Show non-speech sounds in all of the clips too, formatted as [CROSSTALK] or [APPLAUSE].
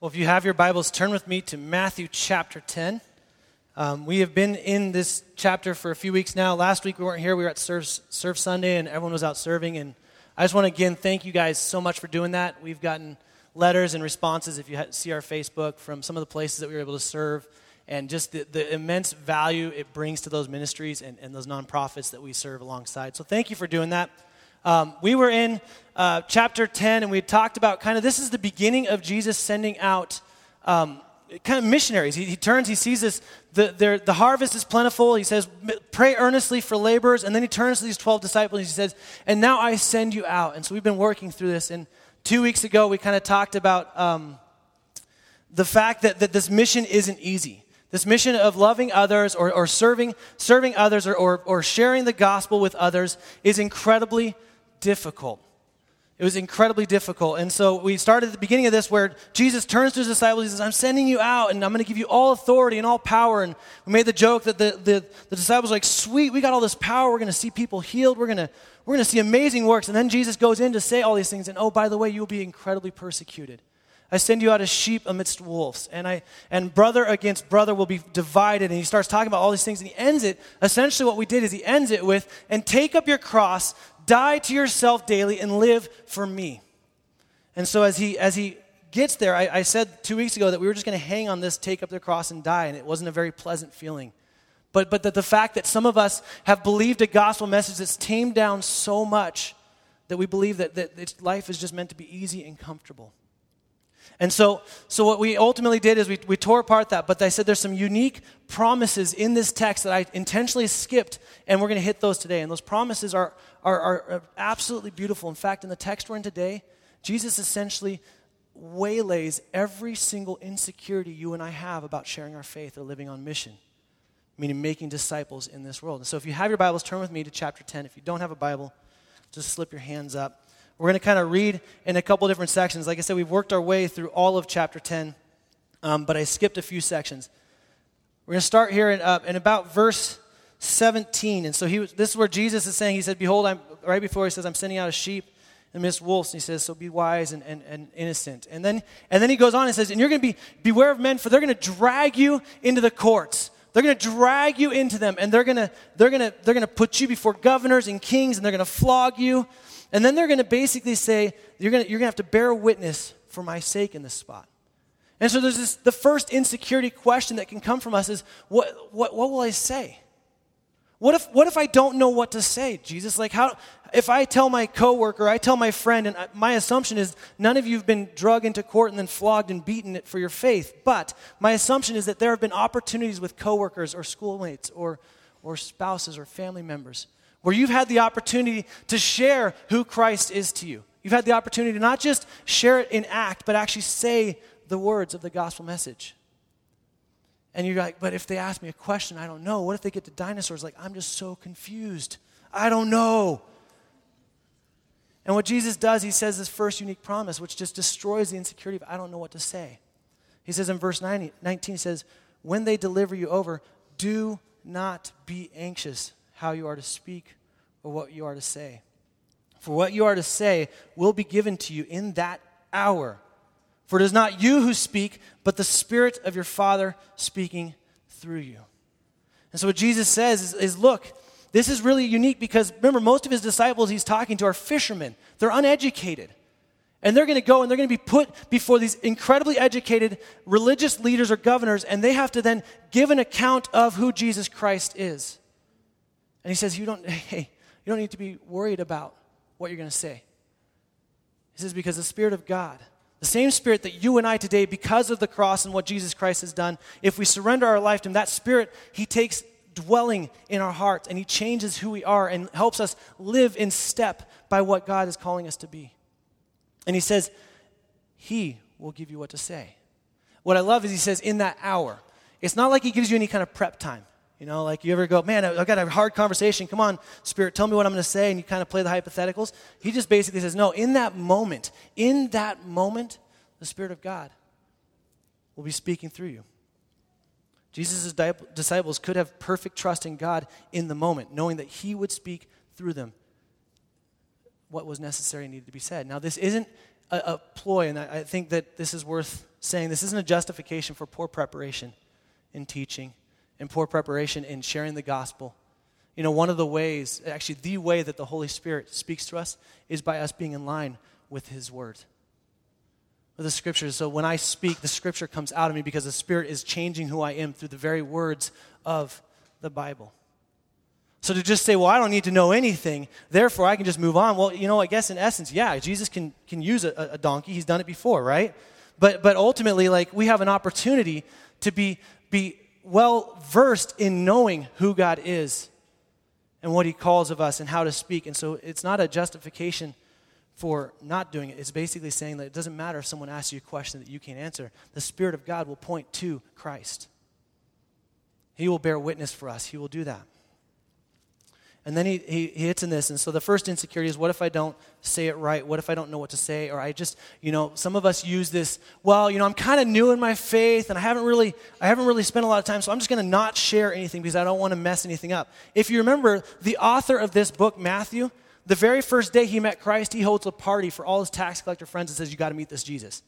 Well, if you have your Bibles, turn with me to Matthew chapter 10. Um, we have been in this chapter for a few weeks now. Last week we weren't here. We were at Serve, Serve Sunday and everyone was out serving. And I just want to again thank you guys so much for doing that. We've gotten letters and responses, if you see our Facebook, from some of the places that we were able to serve and just the, the immense value it brings to those ministries and, and those nonprofits that we serve alongside. So thank you for doing that. Um, we were in uh, chapter 10, and we talked about kind of this is the beginning of Jesus sending out um, kind of missionaries. He, he, turns, he sees this, the, the harvest is plentiful. He says, pray earnestly for laborers. And then he turns to these 12 disciples and he says, and now I send you out. And so we've been working through this. And two weeks ago, we kind of talked about um, the fact that, that this mission isn't easy. This mission of loving others or, or serving, serving others or, or, or sharing the gospel with others is incredibly difficult. It was incredibly difficult. And so we started at the beginning of this where Jesus turns to his disciples. He says, I'm sending you out and I'm going to give you all authority and all power. And we made the joke that the, the, the disciples were like, sweet, we got all this power. We're going to see people healed. We're going to, we're going to see amazing works. And then Jesus goes in to say all these things. And oh, by the way, you'll be incredibly persecuted. I send you out as sheep amidst wolves. And, I, and brother against brother will be divided. And he starts talking about all these things. And he ends it, essentially, what we did is he ends it with, and take up your cross Die to yourself daily and live for me. And so as he, as he gets there, I, I said two weeks ago that we were just going to hang on this, take up the cross, and die, and it wasn't a very pleasant feeling. But, but the, the fact that some of us have believed a gospel message that's tamed down so much that we believe that, that life is just meant to be easy and comfortable. And so, so what we ultimately did is we, we tore apart that, but I said there's some unique promises in this text that I intentionally skipped, and we're going to hit those today. And those promises are, are, are absolutely beautiful. In fact, in the text we're in today, Jesus essentially waylays every single insecurity you and I have about sharing our faith or living on mission, meaning making disciples in this world. And so if you have your Bibles, turn with me to chapter 10. If you don't have a Bible, just slip your hands up. We're going to kind of read in a couple different sections. Like I said, we've worked our way through all of chapter 10, um, but I skipped a few sections. We're going to start here in, uh, in about verse 17. And so he was, this is where Jesus is saying, He said, Behold, I'm, right before he says, I'm sending out a sheep and miss wolves. And he says, So be wise and, and, and innocent. And then, and then he goes on and says, And you're going to be, beware of men, for they're going to drag you into the courts. They're going to drag you into them, and they're going to, they're going to, they're going to put you before governors and kings, and they're going to flog you. And then they're going to basically say, you're going to, you're going to have to bear witness for my sake in this spot. And so there's this, the first insecurity question that can come from us is, what, what, what will I say? What if, what if I don't know what to say, Jesus? Like, how, if I tell my coworker, I tell my friend, and my assumption is none of you have been drugged into court and then flogged and beaten for your faith. But my assumption is that there have been opportunities with coworkers or schoolmates or, or spouses or family members where you've had the opportunity to share who Christ is to you. You've had the opportunity to not just share it in act, but actually say the words of the gospel message. And you're like, but if they ask me a question, I don't know. What if they get to dinosaurs? Like, I'm just so confused. I don't know. And what Jesus does, he says this first unique promise, which just destroys the insecurity of, I don't know what to say. He says in verse 19, he says, When they deliver you over, do not be anxious how you are to speak or what you are to say. For what you are to say will be given to you in that hour. For it is not you who speak, but the Spirit of your Father speaking through you. And so, what Jesus says is, is look, this is really unique because remember, most of his disciples he's talking to are fishermen, they're uneducated. And they're going to go and they're going to be put before these incredibly educated religious leaders or governors, and they have to then give an account of who Jesus Christ is. And he says, You don't, [LAUGHS] hey, you don't need to be worried about what you're going to say. He says, Because the Spirit of God, the same Spirit that you and I today, because of the cross and what Jesus Christ has done, if we surrender our life to Him, that Spirit, He takes dwelling in our hearts and He changes who we are and helps us live in step by what God is calling us to be. And He says, He will give you what to say. What I love is He says, in that hour. It's not like He gives you any kind of prep time. You know, like you ever go, man, I've got a hard conversation. Come on, Spirit, tell me what I'm going to say. And you kind of play the hypotheticals. He just basically says, no, in that moment, in that moment, the Spirit of God will be speaking through you. Jesus' disciples could have perfect trust in God in the moment, knowing that He would speak through them what was necessary needed to be said. Now, this isn't a, a ploy, and I, I think that this is worth saying. This isn't a justification for poor preparation in teaching and poor preparation in sharing the gospel. You know, one of the ways, actually, the way that the Holy Spirit speaks to us is by us being in line with His Word. With the Scriptures. So when I speak, the Scripture comes out of me because the Spirit is changing who I am through the very words of the Bible. So to just say, well, I don't need to know anything, therefore I can just move on. Well, you know, I guess in essence, yeah, Jesus can, can use a, a donkey. He's done it before, right? But, but ultimately, like, we have an opportunity to be, be well versed in knowing who God is and what he calls of us and how to speak. And so it's not a justification for not doing it. It's basically saying that it doesn't matter if someone asks you a question that you can't answer. The Spirit of God will point to Christ. He will bear witness for us. He will do that. And then he, he, he, hits in this. And so the first insecurity is what if I don't say it right? What if I don't know what to say? Or I just, you know, some of us use this, well, you know, I'm kind of new in my faith and I haven't really, I haven't really spent a lot of time, so I'm just going to not share anything because I don't want to mess anything up. If you remember, the author of this book, Matthew, the very first day he met Christ, he holds a party for all his tax collector friends and says, You got to meet this Jesus.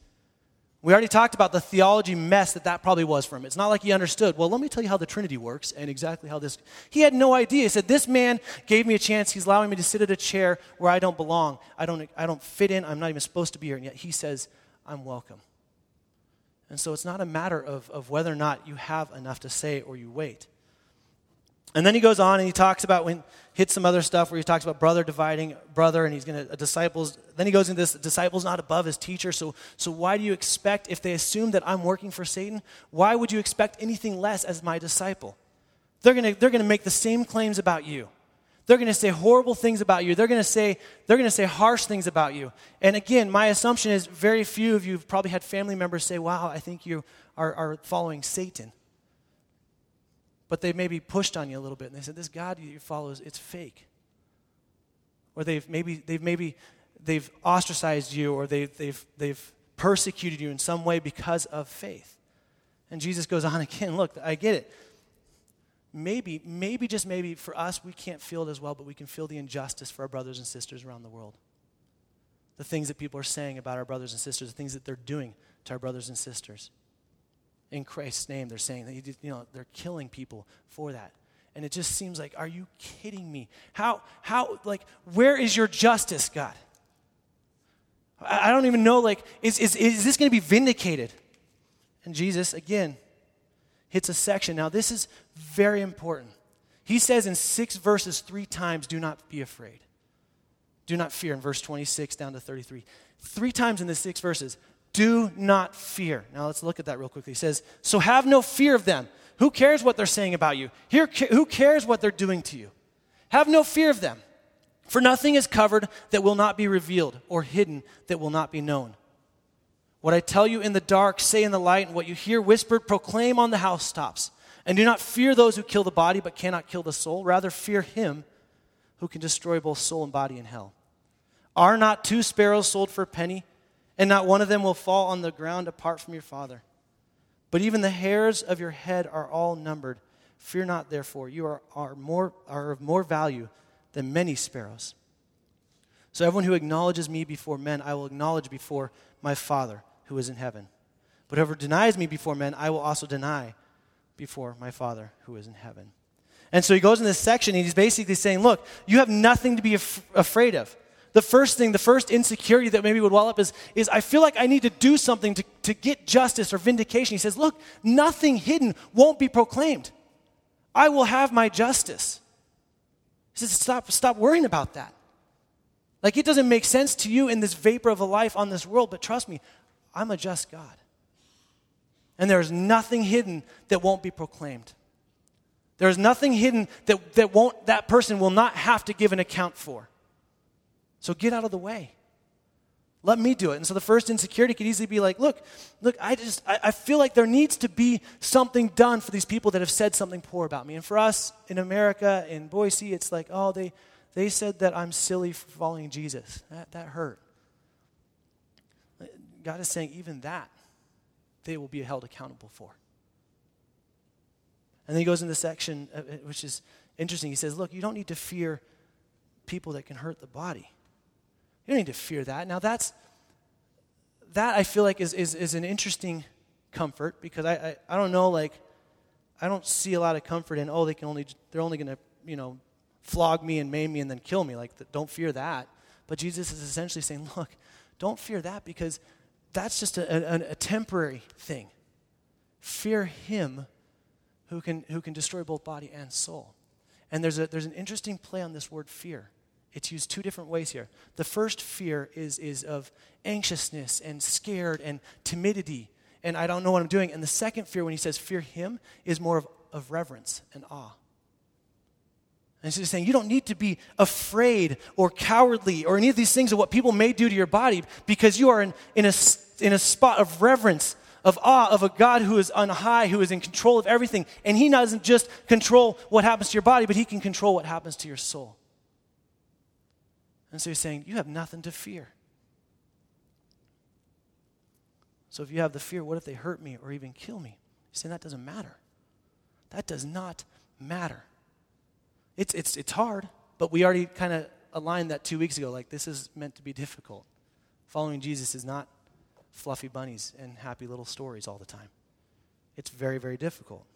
We already talked about the theology mess that that probably was for him. It's not like he understood, well, let me tell you how the Trinity works and exactly how this. He had no idea. He said, This man gave me a chance. He's allowing me to sit at a chair where I don't belong. I don't, I don't fit in. I'm not even supposed to be here. And yet he says, I'm welcome. And so it's not a matter of, of whether or not you have enough to say or you wait. And then he goes on and he talks about when hits some other stuff where he talks about brother dividing brother and he's going to disciples then he goes into this disciples not above his teacher. So so why do you expect if they assume that i'm working for satan why would you expect anything less as my disciple? They're going to they're going to make the same claims about you. They're going to say horrible things about you. They're going to say they're going to say harsh things about you. And again my assumption is very few of you have probably had family members say wow i think you are, are following satan but they maybe pushed on you a little bit and they said, This God you follow, is it's fake. Or they've maybe, they've maybe they've ostracized you or they've, they've, they've persecuted you in some way because of faith. And Jesus goes on [LAUGHS] again, look, I get it. Maybe, maybe, just maybe for us, we can't feel it as well, but we can feel the injustice for our brothers and sisters around the world. The things that people are saying about our brothers and sisters, the things that they're doing to our brothers and sisters in Christ's name. They're saying that, you know, they're killing people for that. And it just seems like, are you kidding me? How, how, like, where is your justice, God? I, don't even know, like, is, is, is this going to be vindicated? And Jesus, again, hits a section. Now, this is very important. He says in six verses, three times, do not be afraid. Do not fear in verse 26 down to 33. Three times in the six verses, do not fear. Now let's look at that real quickly. He says, So have no fear of them. Who cares what they're saying about you? Here, who cares what they're doing to you? Have no fear of them. For nothing is covered that will not be revealed, or hidden that will not be known. What I tell you in the dark, say in the light, and what you hear whispered, proclaim on the housetops. And do not fear those who kill the body but cannot kill the soul. Rather, fear him who can destroy both soul and body in hell. Are not two sparrows sold for a penny? And not one of them will fall on the ground apart from your Father. But even the hairs of your head are all numbered. Fear not, therefore, you are, are, more, are of more value than many sparrows. So everyone who acknowledges me before men, I will acknowledge before my Father who is in heaven. But whoever denies me before men, I will also deny before my Father who is in heaven. And so he goes in this section and he's basically saying, Look, you have nothing to be af- afraid of the first thing, the first insecurity that maybe would well up is, is I feel like I need to do something to, to get justice or vindication. He says, Look, nothing hidden won't be proclaimed. I will have my justice. He says, Stop, stop worrying about that. Like it doesn't make sense to you in this vapor of a life on this world, but trust me, I'm a just God. And there is nothing hidden that won't be proclaimed. There is nothing hidden that, that won't that person will not have to give an account for. So get out of the way. Let me do it. And so the first insecurity could easily be like, look, look, I just, I, I, feel like there needs to be something done for these people that have said something poor about me. And for us in America, in Boise, it's like, oh, they, they said that I'm silly for following Jesus. That, that hurt. God is saying, even that, they will be held accountable for. And then he goes into the section, uh, uh, which is interesting. He says, look, you don't need to fear people that can hurt the body. You don't need to fear that. Now, that's, that I feel like is, is, is an interesting comfort because I, I, I don't know, like, I don't see a lot of comfort in, oh, they can only, they're only going to, you know, flog me and maim me and then kill me. Like, don't fear that. But Jesus is essentially saying, look, don't fear that because that's just a, a, a temporary thing. Fear him who can, who can destroy both body and soul. And there's, a, there's an interesting play on this word fear. It's used two different ways here. The first fear is, is of anxiousness and scared and timidity, and I don't know what I'm doing. And the second fear, when he says fear him, is more of, of reverence and awe. And he's saying you don't need to be afraid or cowardly or any of these things of what people may do to your body because you are in, in, a, in a spot of reverence, of awe of a God who is on high, who is in control of everything. And he doesn't just control what happens to your body, but he can control what happens to your soul. And so he's saying, You have nothing to fear. So if you have the fear, what if they hurt me or even kill me? He's saying that doesn't matter. That does not matter. It's, it's, it's hard, but we already kind of aligned that two weeks ago. Like, this is meant to be difficult. Following Jesus is not fluffy bunnies and happy little stories all the time. It's very, very difficult.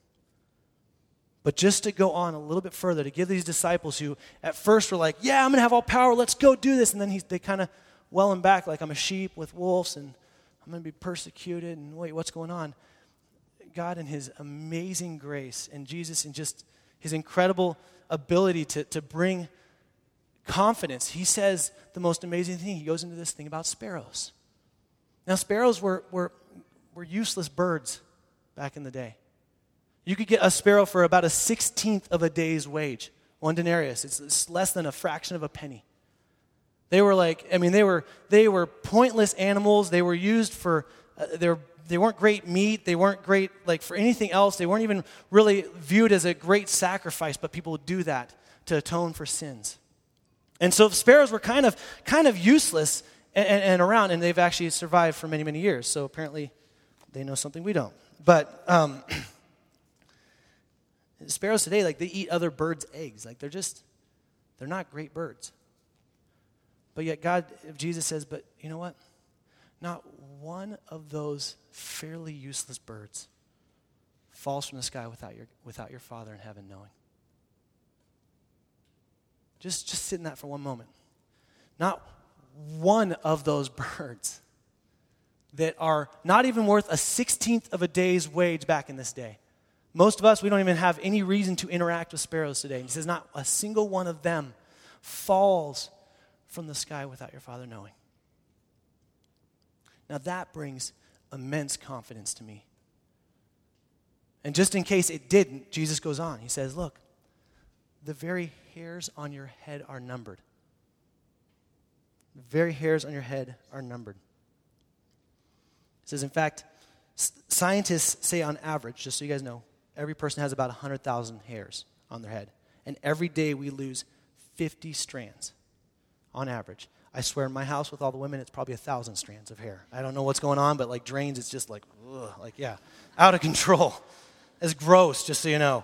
But just to go on a little bit further, to give these disciples who at first were like, Yeah, I'm going to have all power, let's go do this. And then he, they kind of well him back like I'm a sheep with wolves and I'm going to be persecuted. And wait, what's going on? God, in his amazing grace, and Jesus, in just his incredible ability to, to bring confidence, he says the most amazing thing. He goes into this thing about sparrows. Now, sparrows were, were, were useless birds back in the day. You could get a sparrow for about a sixteenth of a day's wage, one denarius. It's, less than a fraction of a penny. They were like, I mean, they were, they were pointless animals. They were used for, uh, they, were, they weren't great meat. They weren't great, like, for anything else. They weren't even really viewed as a great sacrifice, but people would do that to atone for sins. And so sparrows were kind of, kind of useless and, and, and around, and they've actually survived for many, many years. So apparently they know something we don't. But, um, [CLEARS THROAT] sparrows today, like they eat other birds' eggs. Like they're just, they're not great birds. But yet, God, if Jesus says, but you know what? Not one of those fairly useless birds falls from the sky without your, without your Father in heaven knowing. Just, just sit in that for one moment. Not one of those [LAUGHS] birds that are not even worth a sixteenth of a day's wage back in this day most of us, we don't even have any reason to interact with sparrows today. he says, Not a single one of them falls from the sky without your Father knowing. Now that brings immense confidence to me. And just in case it didn't, Jesus goes on. He says, Look, the very hairs on your head are numbered. The very hairs on your head are numbered. He says, in fact, scientists say on average, just so you guys know, every person has about 100,000 hairs on their head. And every day we lose 50 strands on average. I swear in my house with all the women, it's probably a thousand strands of hair. I don't know what's going on, but like drains, it's just like, ugh, like, yeah, out of [LAUGHS] control. It's gross, just so you know.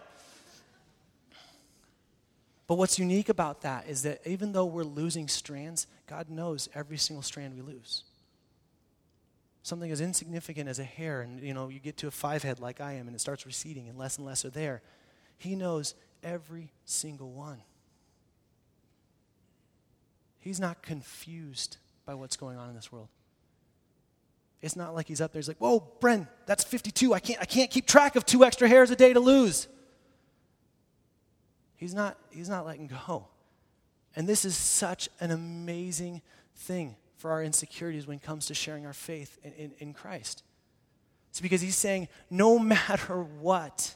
But what's unique about that is that even though we're losing strands, God knows every single strand we lose something as insignificant as a hair and you know you get to a five head like i am and it starts receding and less and less are there. He knows every single one. He's not confused by what's going on in this world. It's not like he's up there he's like whoa bren that's 52 i can't i can't keep track of two extra hairs a day to lose. He's not he's not letting go. And this is such an amazing thing for our insecurities when it comes to sharing our faith in, in, in Christ. It's because he's saying, no [LAUGHS] matter what,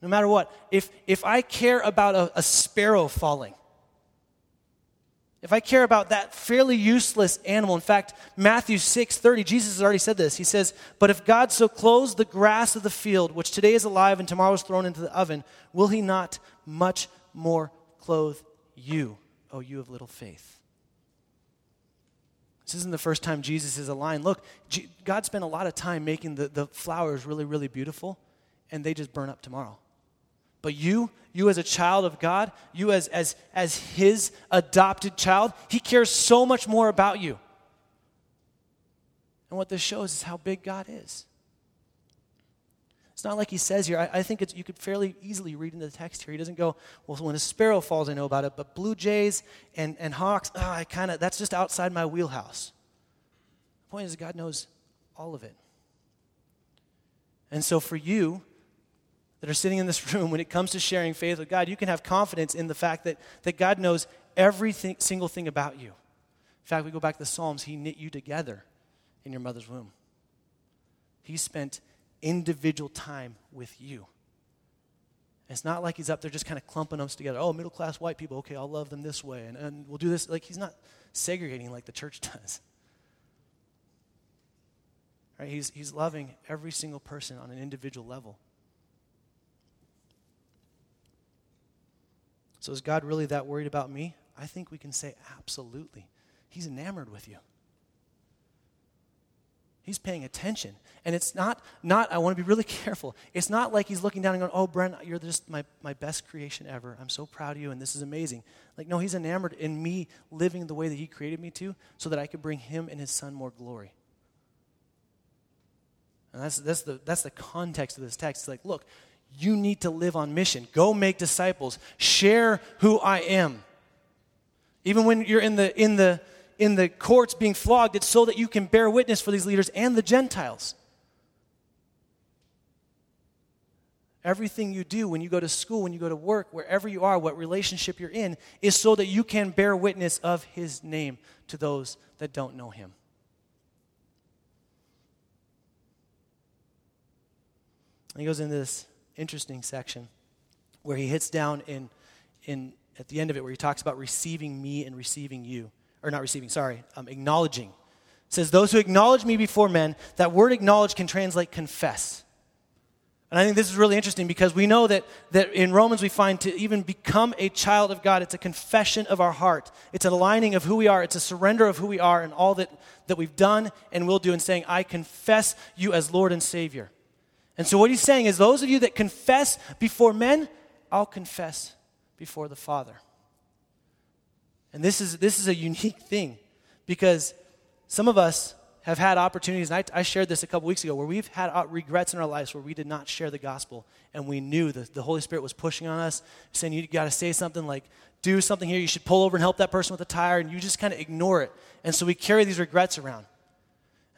no matter what, if, if I care about a, a sparrow falling, if I care about that fairly useless animal, in fact, Matthew 6 30, Jesus has already said this. He says, But if God so clothes the grass of the field, which today is alive and tomorrow is thrown into the oven, will he not much more clothe you, O you of little faith? This isn't the first time Jesus is aligned. Look, God spent a lot of time making the, the flowers really, really beautiful, and they just burn up tomorrow. But you, you as a child of God, you as, as, as his adopted child, he cares so much more about you. And what this shows is how big God is. It's not like he says here, I, I think it's, you could fairly easily read into the text here. He doesn't go, well, when a sparrow falls, I know about it, but blue jays and, and hawks, oh, I kind of, that's just outside my wheelhouse. The point is, God knows all of it. And so for you that are sitting in this [LAUGHS] room, when it comes to sharing faith with God, you can have confidence in the fact that, that God knows every single thing about you. In fact, we go back to the Psalms, He knit you together in your mother's womb. He spent individual time with you. It's not like he's up there just kind of clumping us together. Oh, middle class white people, okay, I'll love them this way, and, and we'll do this. Like, he's not segregating like the church [LAUGHS] does. Right? He's, he's loving every single person on an individual level. So, is God really that worried about me? I think we can say absolutely. He's enamored with you. He's paying attention. And it's not, not I want to be really [LAUGHS] careful. It's not like he's looking down and going, oh, Bren, you're just my, my best creation ever. I'm so proud of you, and this is amazing. Like, no, he's enamored in me living the way that he created me to so that I could bring him and his son more glory. And that's, that's, the, that's the context of this text. It's like, look, you need to live on mission. Go make disciples. Share who I am. Even when you're in the, in the, in the courts being flogged, it's so that you can bear witness for these leaders and the Gentiles. Everything you do when you go to school, when you go to work, wherever you are, what relationship you're in, is so that you can bear witness of His name to those that don't know Him. he goes into this interesting section where he hits down in, in at the end of it where he talks about receiving me and receiving you or not receiving, sorry, um, acknowledging. It says, Those who acknowledge me before men, that word acknowledge can translate confess. And I think this is really interesting because we know that, that in Romans we find to even become a child of God, it's a confession of our heart. It's an aligning of who we are. It's a surrender of who we are and all that, that we've done and will do, and saying, I confess you as Lord and Savior. And so what he's saying is, those of you that confess before men, I'll confess before the Father. And this is, this is a unique thing because some of us have had opportunities, and I, I shared this a couple weeks ago, where we've had regrets in our lives where we did not share the gospel, and we knew that the Holy Spirit was pushing on us, saying, You got to say something like, do something here, you should pull over and help that person with a tire, and you just kind of ignore it. And so we carry these regrets around.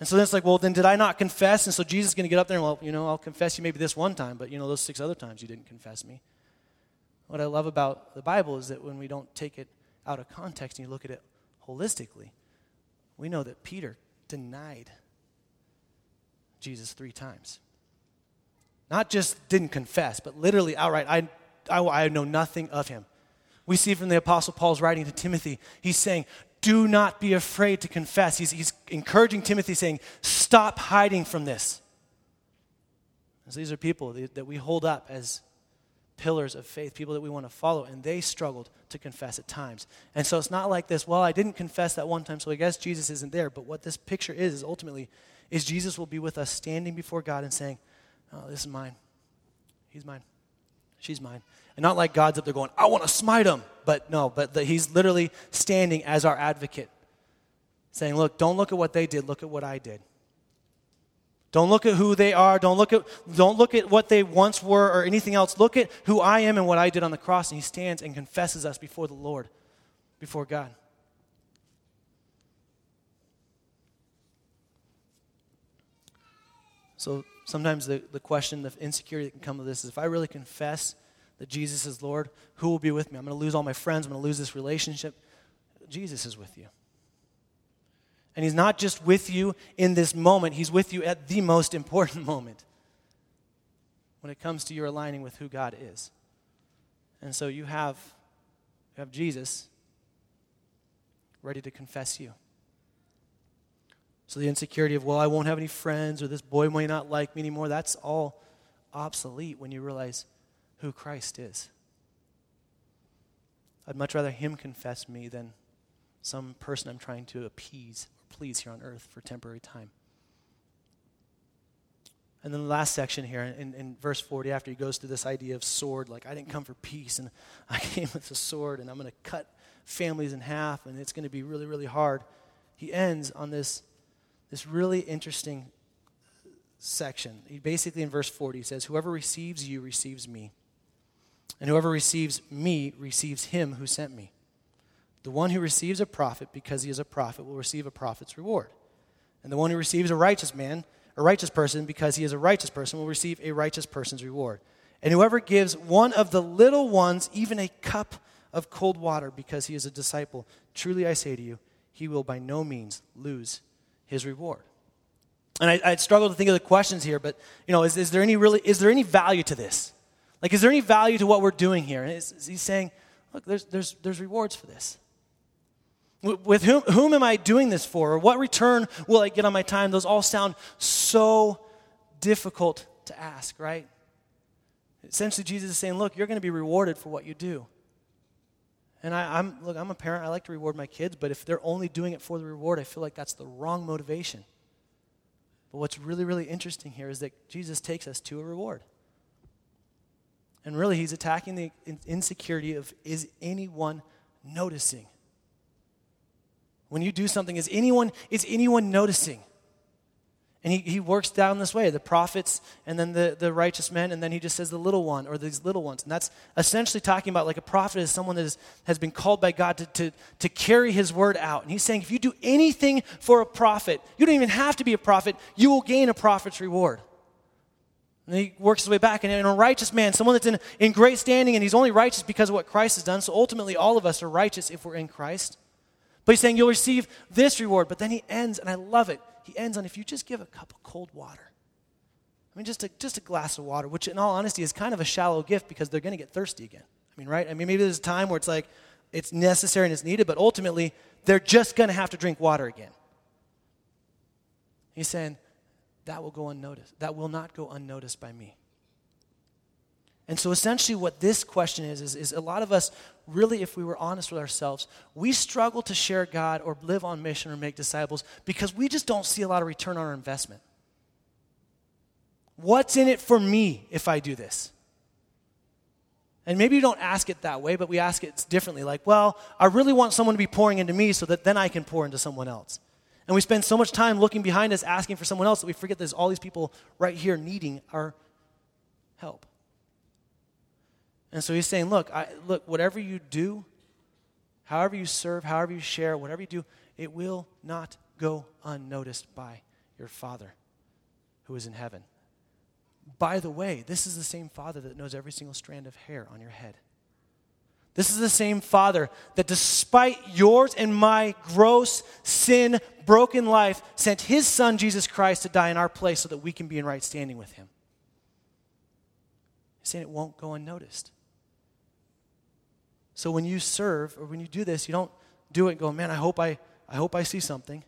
And so then it's like, well, then did I not confess? And so Jesus is going to get up there and, well, you know, I'll confess you maybe this one time, but, you know, those six other times you didn't confess me. What I love about the Bible is that when we don't take it out of context and you look at it holistically, we know that Peter denied Jesus three times. Not just didn't confess, but literally outright, I, I, I know nothing of him. We see from the Apostle Paul's writing to Timothy, he's saying, Do not be afraid to confess. He's, he's encouraging Timothy, saying, Stop hiding from this. As these are people that we hold up as pillars of faith, people that we want to follow, and they struggled to confess at times. And so it's not like this, well, I didn't confess that one time, so I guess Jesus isn't there. But what this picture is, is ultimately, is Jesus will be with us standing before God and saying, oh, this is mine. He's mine. She's mine. And not like God's up there going, I want to smite him. But no, but the, he's literally standing as our advocate, saying, look, don't look at what they did, look at what I did. Don't look at who they are. Don't look at, don't look at what they once were or anything else. Look at who I am and what I did on the cross. And he stands and confesses us before the Lord, before God. So sometimes the, the question, the insecurity that can come with this is if I really confess that Jesus is Lord, who will be with me? I'm going to lose all my friends. I'm going to lose this relationship. Jesus is with you. And He's not just with you in this moment, He's with you at the most important [LAUGHS] moment when it comes to your aligning with who God is. And so you have, you have Jesus ready to confess you. So the insecurity of, well, I won't have any friends or this boy may not like me anymore, that's all obsolete when you realize who Christ is. I'd much rather Him confess me than some person I'm trying to appease please here on earth for temporary time. And then the last section here in, in verse 40, after he goes through this idea of sword, like, I didn't come for peace, and [LAUGHS] I came with a sword, and I'm going to cut families in half, and it's going to be really, really hard. He ends on this, this really interesting section. He basically, in verse 40, he says, Whoever receives you receives me, and whoever receives me receives him who sent me. The one who receives a prophet because he is a prophet will receive a prophet's reward. And the one who receives a righteous man, a righteous person, because he is a righteous person, will receive a righteous person's reward. And whoever gives one of the little ones even a cup of cold water because he is a disciple, truly I say to you, he will by no means lose his reward. And I, I struggle to think of the questions here, but you know, is, is there any really is there any value to this? Like, is there any value to what we're doing here? And is, is he's saying, look, there's, there's, there's rewards for this. With whom, whom am I doing this for? Or what return will I get on my time? Those all sound so difficult to ask, right? Essentially, Jesus is saying, look, you're going to be rewarded for what you do. And I, am look, I'm a parent. I like to reward my kids, but if they're only doing it for the reward, I feel like that's the wrong motivation. But what's really, really interesting here is that Jesus takes us to a reward. And really, he's attacking the insecurity of is anyone noticing? When you do something, is anyone, is anyone noticing? And he, he works down this way the prophets and then the, the righteous men, and then he just says the little one or these little ones. And that's essentially talking about like a prophet is someone that is, has been called by God to, to, to carry his word out. And he's saying if you do anything for a prophet, you don't even have to be a prophet, you will gain a prophet's reward. And he works his way back. And a righteous man, someone that's in, in great standing, and he's only righteous because of what Christ has done. So ultimately, all of us are righteous if we're in Christ. But he's saying you'll receive this reward. But then he ends, and I love it he ends on if you just give a cup of cold water. I mean, just a, just a glass of water, which in all honesty is kind of a shallow gift because they're going to get thirsty again. I mean, right? I mean, maybe there's a time where it's like it's necessary and it's needed, but ultimately they're just going to have to drink water again. He's saying that will go unnoticed. That will not go unnoticed by me. And so essentially, what this question is, is, is a lot of us, really, if we were honest with ourselves, we struggle to share God or live on mission or make disciples because we just don't see a lot of return on our investment. What's in it for me if I do this? And maybe you don't ask it that way, but we ask it differently. Like, well, I really want someone to be pouring into me so that then I can pour into someone else. And we spend so much time looking behind us asking for someone else that we forget there's all these people right here needing our help. And so he's saying, look, I, look, whatever you do, however you serve, however you share, whatever you do, it will not go unnoticed by your Father who is in heaven. By the way, this is the same Father that knows every single strand of hair on your head. This is the same Father that, despite yours and my gross sin, broken life, sent His Son, Jesus Christ, to die in our place so that we can be in right standing with Him. He's saying it won't go unnoticed. So when you serve or when you do this, you don't do it and go, man, I hope I, I hope I see something.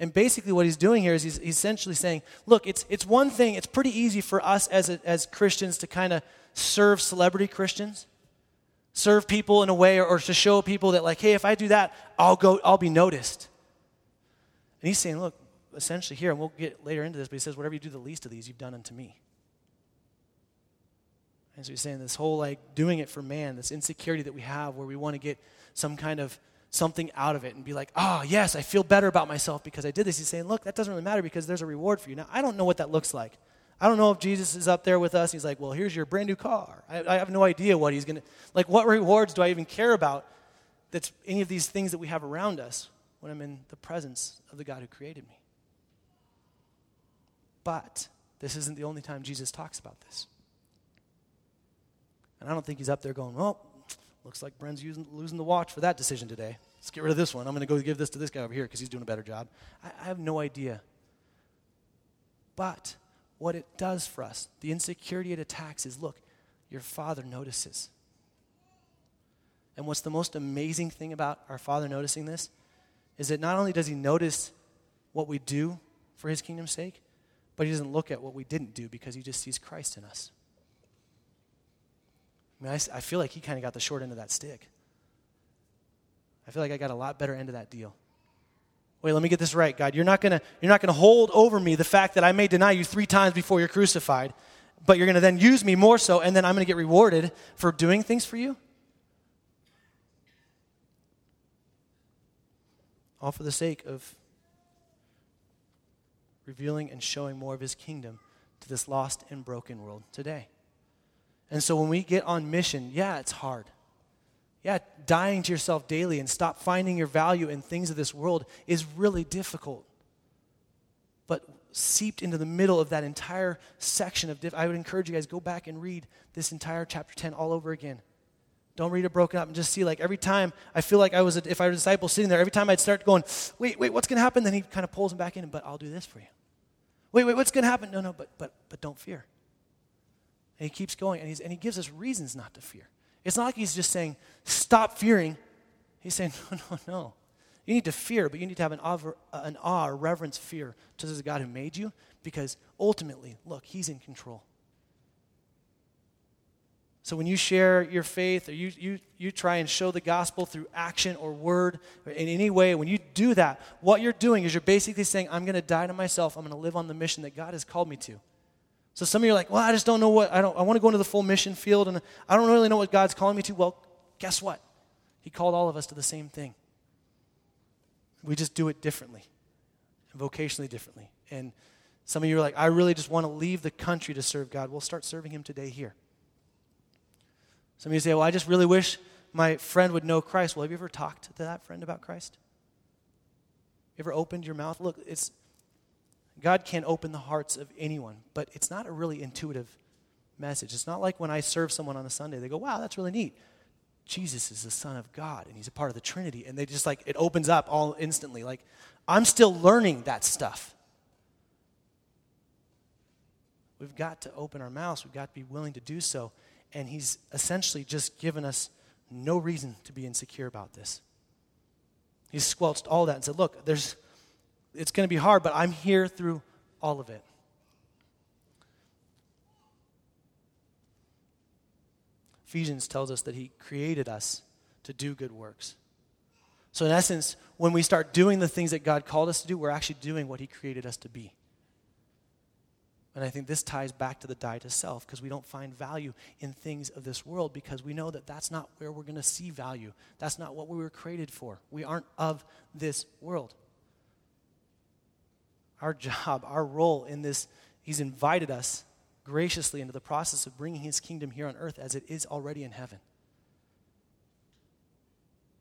And basically, what he's doing here is he's, essentially saying, look, it's, it's one thing, it's pretty easy for us as, a, as Christians to kind of serve celebrity Christians, serve people in a way, or, or to show people that, like, hey, if I do that, I'll, go, I'll be noticed. And he's saying, look, essentially here, and we'll get later into this, but he says, whatever you do the least of these, you've done unto me. And so he's saying this whole like doing it for man, this insecurity that we have where we want to get some kind of something out of it and be like, oh, yes, I feel better about myself because I did this. He's saying, look, that doesn't really matter because there's a reward for you. Now, I don't know what that looks like. I don't know if Jesus is up there with us. He's like, well, here's your brand new car. I, I have no idea what he's going to, like, what rewards do I even care about that's any of these things that we have around us when I'm in the presence of the God who created me? But this isn't the only time Jesus talks about this. And I don't think he's up there going, well, looks like Bren's using, losing the watch for that decision today. Let's get rid of this one. I'm going to go give this to this guy over here because he's doing a better job. I, I have no idea. But what it does for us, the insecurity it attacks is look, your father notices. And what's the most amazing thing about our father noticing this is that not only does he notice what we do for his kingdom's sake, but he doesn't look at what we didn't do because he just sees Christ in us. I mean, I, I feel like he kind of got the short end of that stick. I feel like I got a lot better end of that deal. Wait, let me get this right, God. You're not gonna you're not gonna hold over me the fact that I may deny you three times before you're crucified, but you're gonna then use me more so, and then I'm gonna get rewarded for doing things for you. All for the sake of revealing and showing more of his kingdom to this lost and broken world today. And so when we get on mission, yeah, it's hard. Yeah, dying to yourself daily and stop finding your value in things of this world is really difficult. But seeped into the middle of that entire section of, diff- I would encourage you guys go back and read this entire chapter 10 all over again. Don't read it broken up and just see like every time I feel like I was, a, if I was a disciple sitting there, every time I'd start going, wait, wait, what's going to happen? Then he kind of pulls him back in, but I'll do this for you. Wait, wait, what's going to happen? No, no, but, but, but don't fear. And he keeps going, and, and he gives us reasons not to fear. It's not like he's just saying, stop fearing. He's saying, [LAUGHS] no, no, no. You need to fear, but you need to have an awe, uh, an awe reverence fear to the God who made you, because ultimately, look, he's in control. So when you share your faith or you, you, you try and show the gospel through action or word or in any way, when you do that, what you're doing is you're basically saying, I'm going to die to myself. I'm going to live on the mission that God has called me to. So some of you are like, well, I just don't know what, I, don't, I want to go into the full mission field and I don't really know what God's calling me to. Well, guess what? He called all of us to the same thing. We just do it differently, vocationally differently. And some of you are like, I really just want to leave the country to serve God. We'll start serving Him today here. Some of you say, well, I just really wish my friend would know Christ. Well, have you ever talked to that friend about Christ? You ever opened your mouth? Look, it's God can open the hearts of anyone, but it's not a really intuitive message. It's not like when I serve someone on a Sunday, they go, wow, that's really neat. Jesus is the Son of God, and He's a part of the Trinity. And they just like, it opens up all instantly. Like, I'm still learning that stuff. We've got to open our mouths, we've got to be willing to do so. And He's essentially just given us no reason to be insecure about this. He's squelched all that and said, look, there's it's going to be hard, but I'm here through all of it. Ephesians tells us that he created us to do good works. So, in essence, when we start doing the things that God called us to do, we're actually doing what he created us to be. And I think this ties back to the die to self because we don't find value in things of this world because we know that that's not where we're going to see value. That's not what we were created for. We aren't of this world our job, our role in this, He's invited us graciously into the process of bringing His kingdom here on earth as it is already in heaven.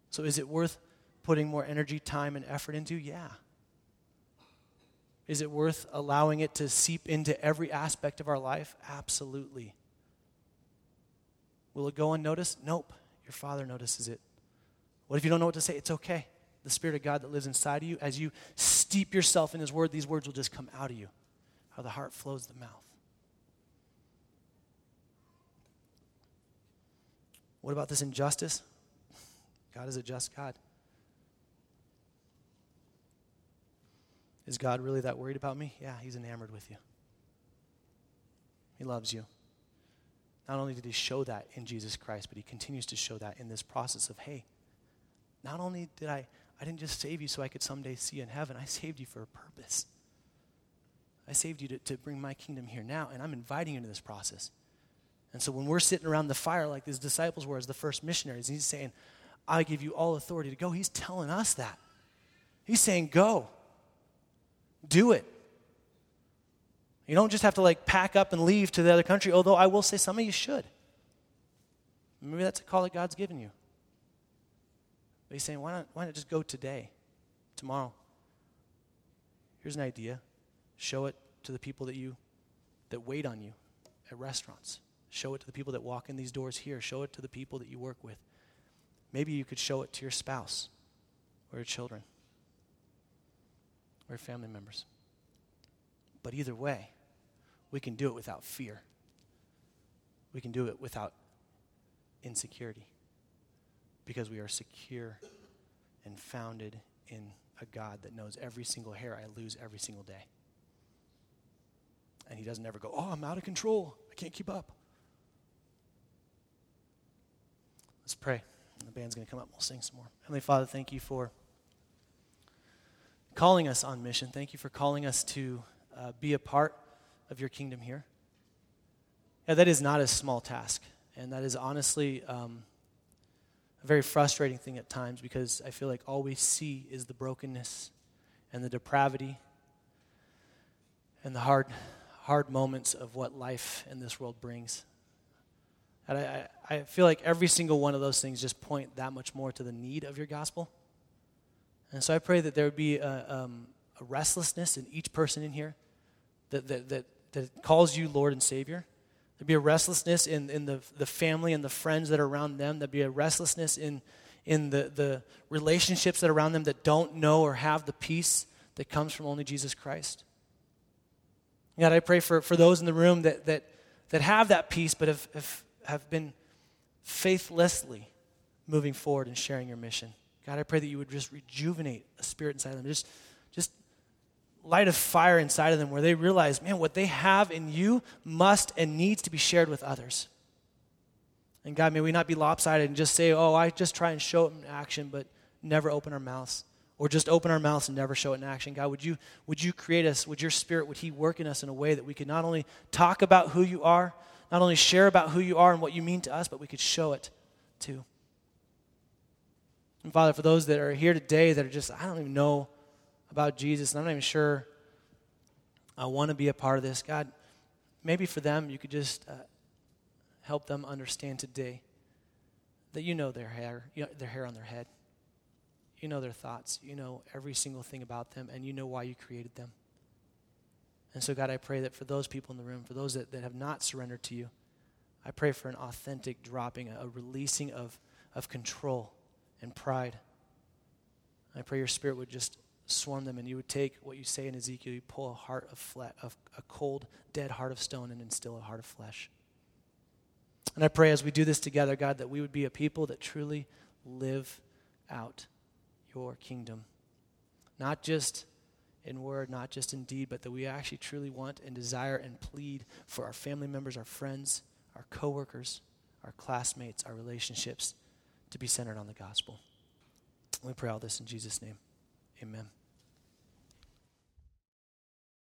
So, is it worth putting more energy, time, and effort into? Yeah. Is it worth allowing it to seep into every aspect of our life? Absolutely. Will it go unnoticed? Nope. Your Father notices it. What if you don't know what to say? It's okay the Spirit of God that lives inside of you, as you steep yourself in His Word, these words will just come out of you. How the heart flows the mouth. What about this injustice? God is a just God. Is God really that worried about me? Yeah, He's enamored with you. He loves you. Not only did He show that in Jesus Christ, but He continues to show that in this process of, hey, not only did I, I didn't just save you so I could someday see you in heaven. I saved you for a purpose. I saved you to, to bring my kingdom here now, and I'm inviting you into this process. And so when we're sitting around the fire like these disciples were as the first missionaries, he's saying, I give you all authority to go. He's telling us that. He's saying, go. Do it. You don't just have to like pack up and leave to the other country, although I will say some of you should. Maybe that's a call that God's given you. But he's saying, why not, why not just go today, tomorrow? Here's an idea. Show it to the people that you that wait on you at restaurants. Show it to the people that walk in these doors here. Show it to the people that you work with. Maybe you could show it to your spouse or your children or your family members. But either way, we can do it without fear. We can do it without insecurity because we are secure and founded in a God that knows every single hair I lose every single day. And He doesn't ever go, Oh, I'm out of control. I can't keep up. Let's pray. The band's going to come up. We'll sing some more. Heavenly Father, thank you for calling us on mission. Thank you for calling us to uh, be a part of your kingdom here. Yeah, that is not a small task. And that is honestly um, a very frustrating thing at times because I feel like all we see is the brokenness and the depravity and the hard, hard moments of what life in this world brings. And I, I feel like every single one of those things just point that much more to the need of your gospel. And so I pray that there would be a, um, a restlessness in each person in here that, that, that, that calls you Lord and Savior. There'd be a restlessness in, in the, the family and the friends that are around them. There'd be a restlessness in, in the, the relationships that are around them that don't know or have the peace that comes from only Jesus Christ. God, I pray for, for those in the room that, that, that have that peace but have, have, have been faithlessly moving forward and sharing your mission. God, I pray that you would just rejuvenate a spirit inside of them. Just, light a fire inside of them where they realize, man, what they have in you must and needs to be shared with others. And God, may we not be lopsided and just say, oh, I just try and show it in action, but never open our mouths. Or just open our mouths and never show it in action. God, would you, would you create us, would your spirit, would he work in us in a way that we could not only talk about who you are, not only share about who you are and what you mean to us, but we could show it too. And Father, for those that are here today that are just, I don't even know about Jesus, and I'm not even sure I want to be a part of this, God, maybe for them you could just uh, help them understand today that you know their hair, you know, their hair on their head. You know their thoughts. You know every single thing about them, and you know why you created them. And so, God, I pray that for those people in the room, for those that, that have not surrendered to you, I pray for an authentic dropping, a, a releasing of, of control and pride. I pray your spirit would just swarm them and you would take what you say in Ezekiel, you pull a heart of flesh, of a cold, dead heart of stone and instill a heart of flesh. And I pray as we do this together, God, that we would be a people that truly live out your kingdom. Not just in word, not just in deed, but that we actually truly want and desire and plead for our family members, our friends, our coworkers, our classmates, our relationships to be centered on the gospel. We pray all this in Jesus' name. Amen.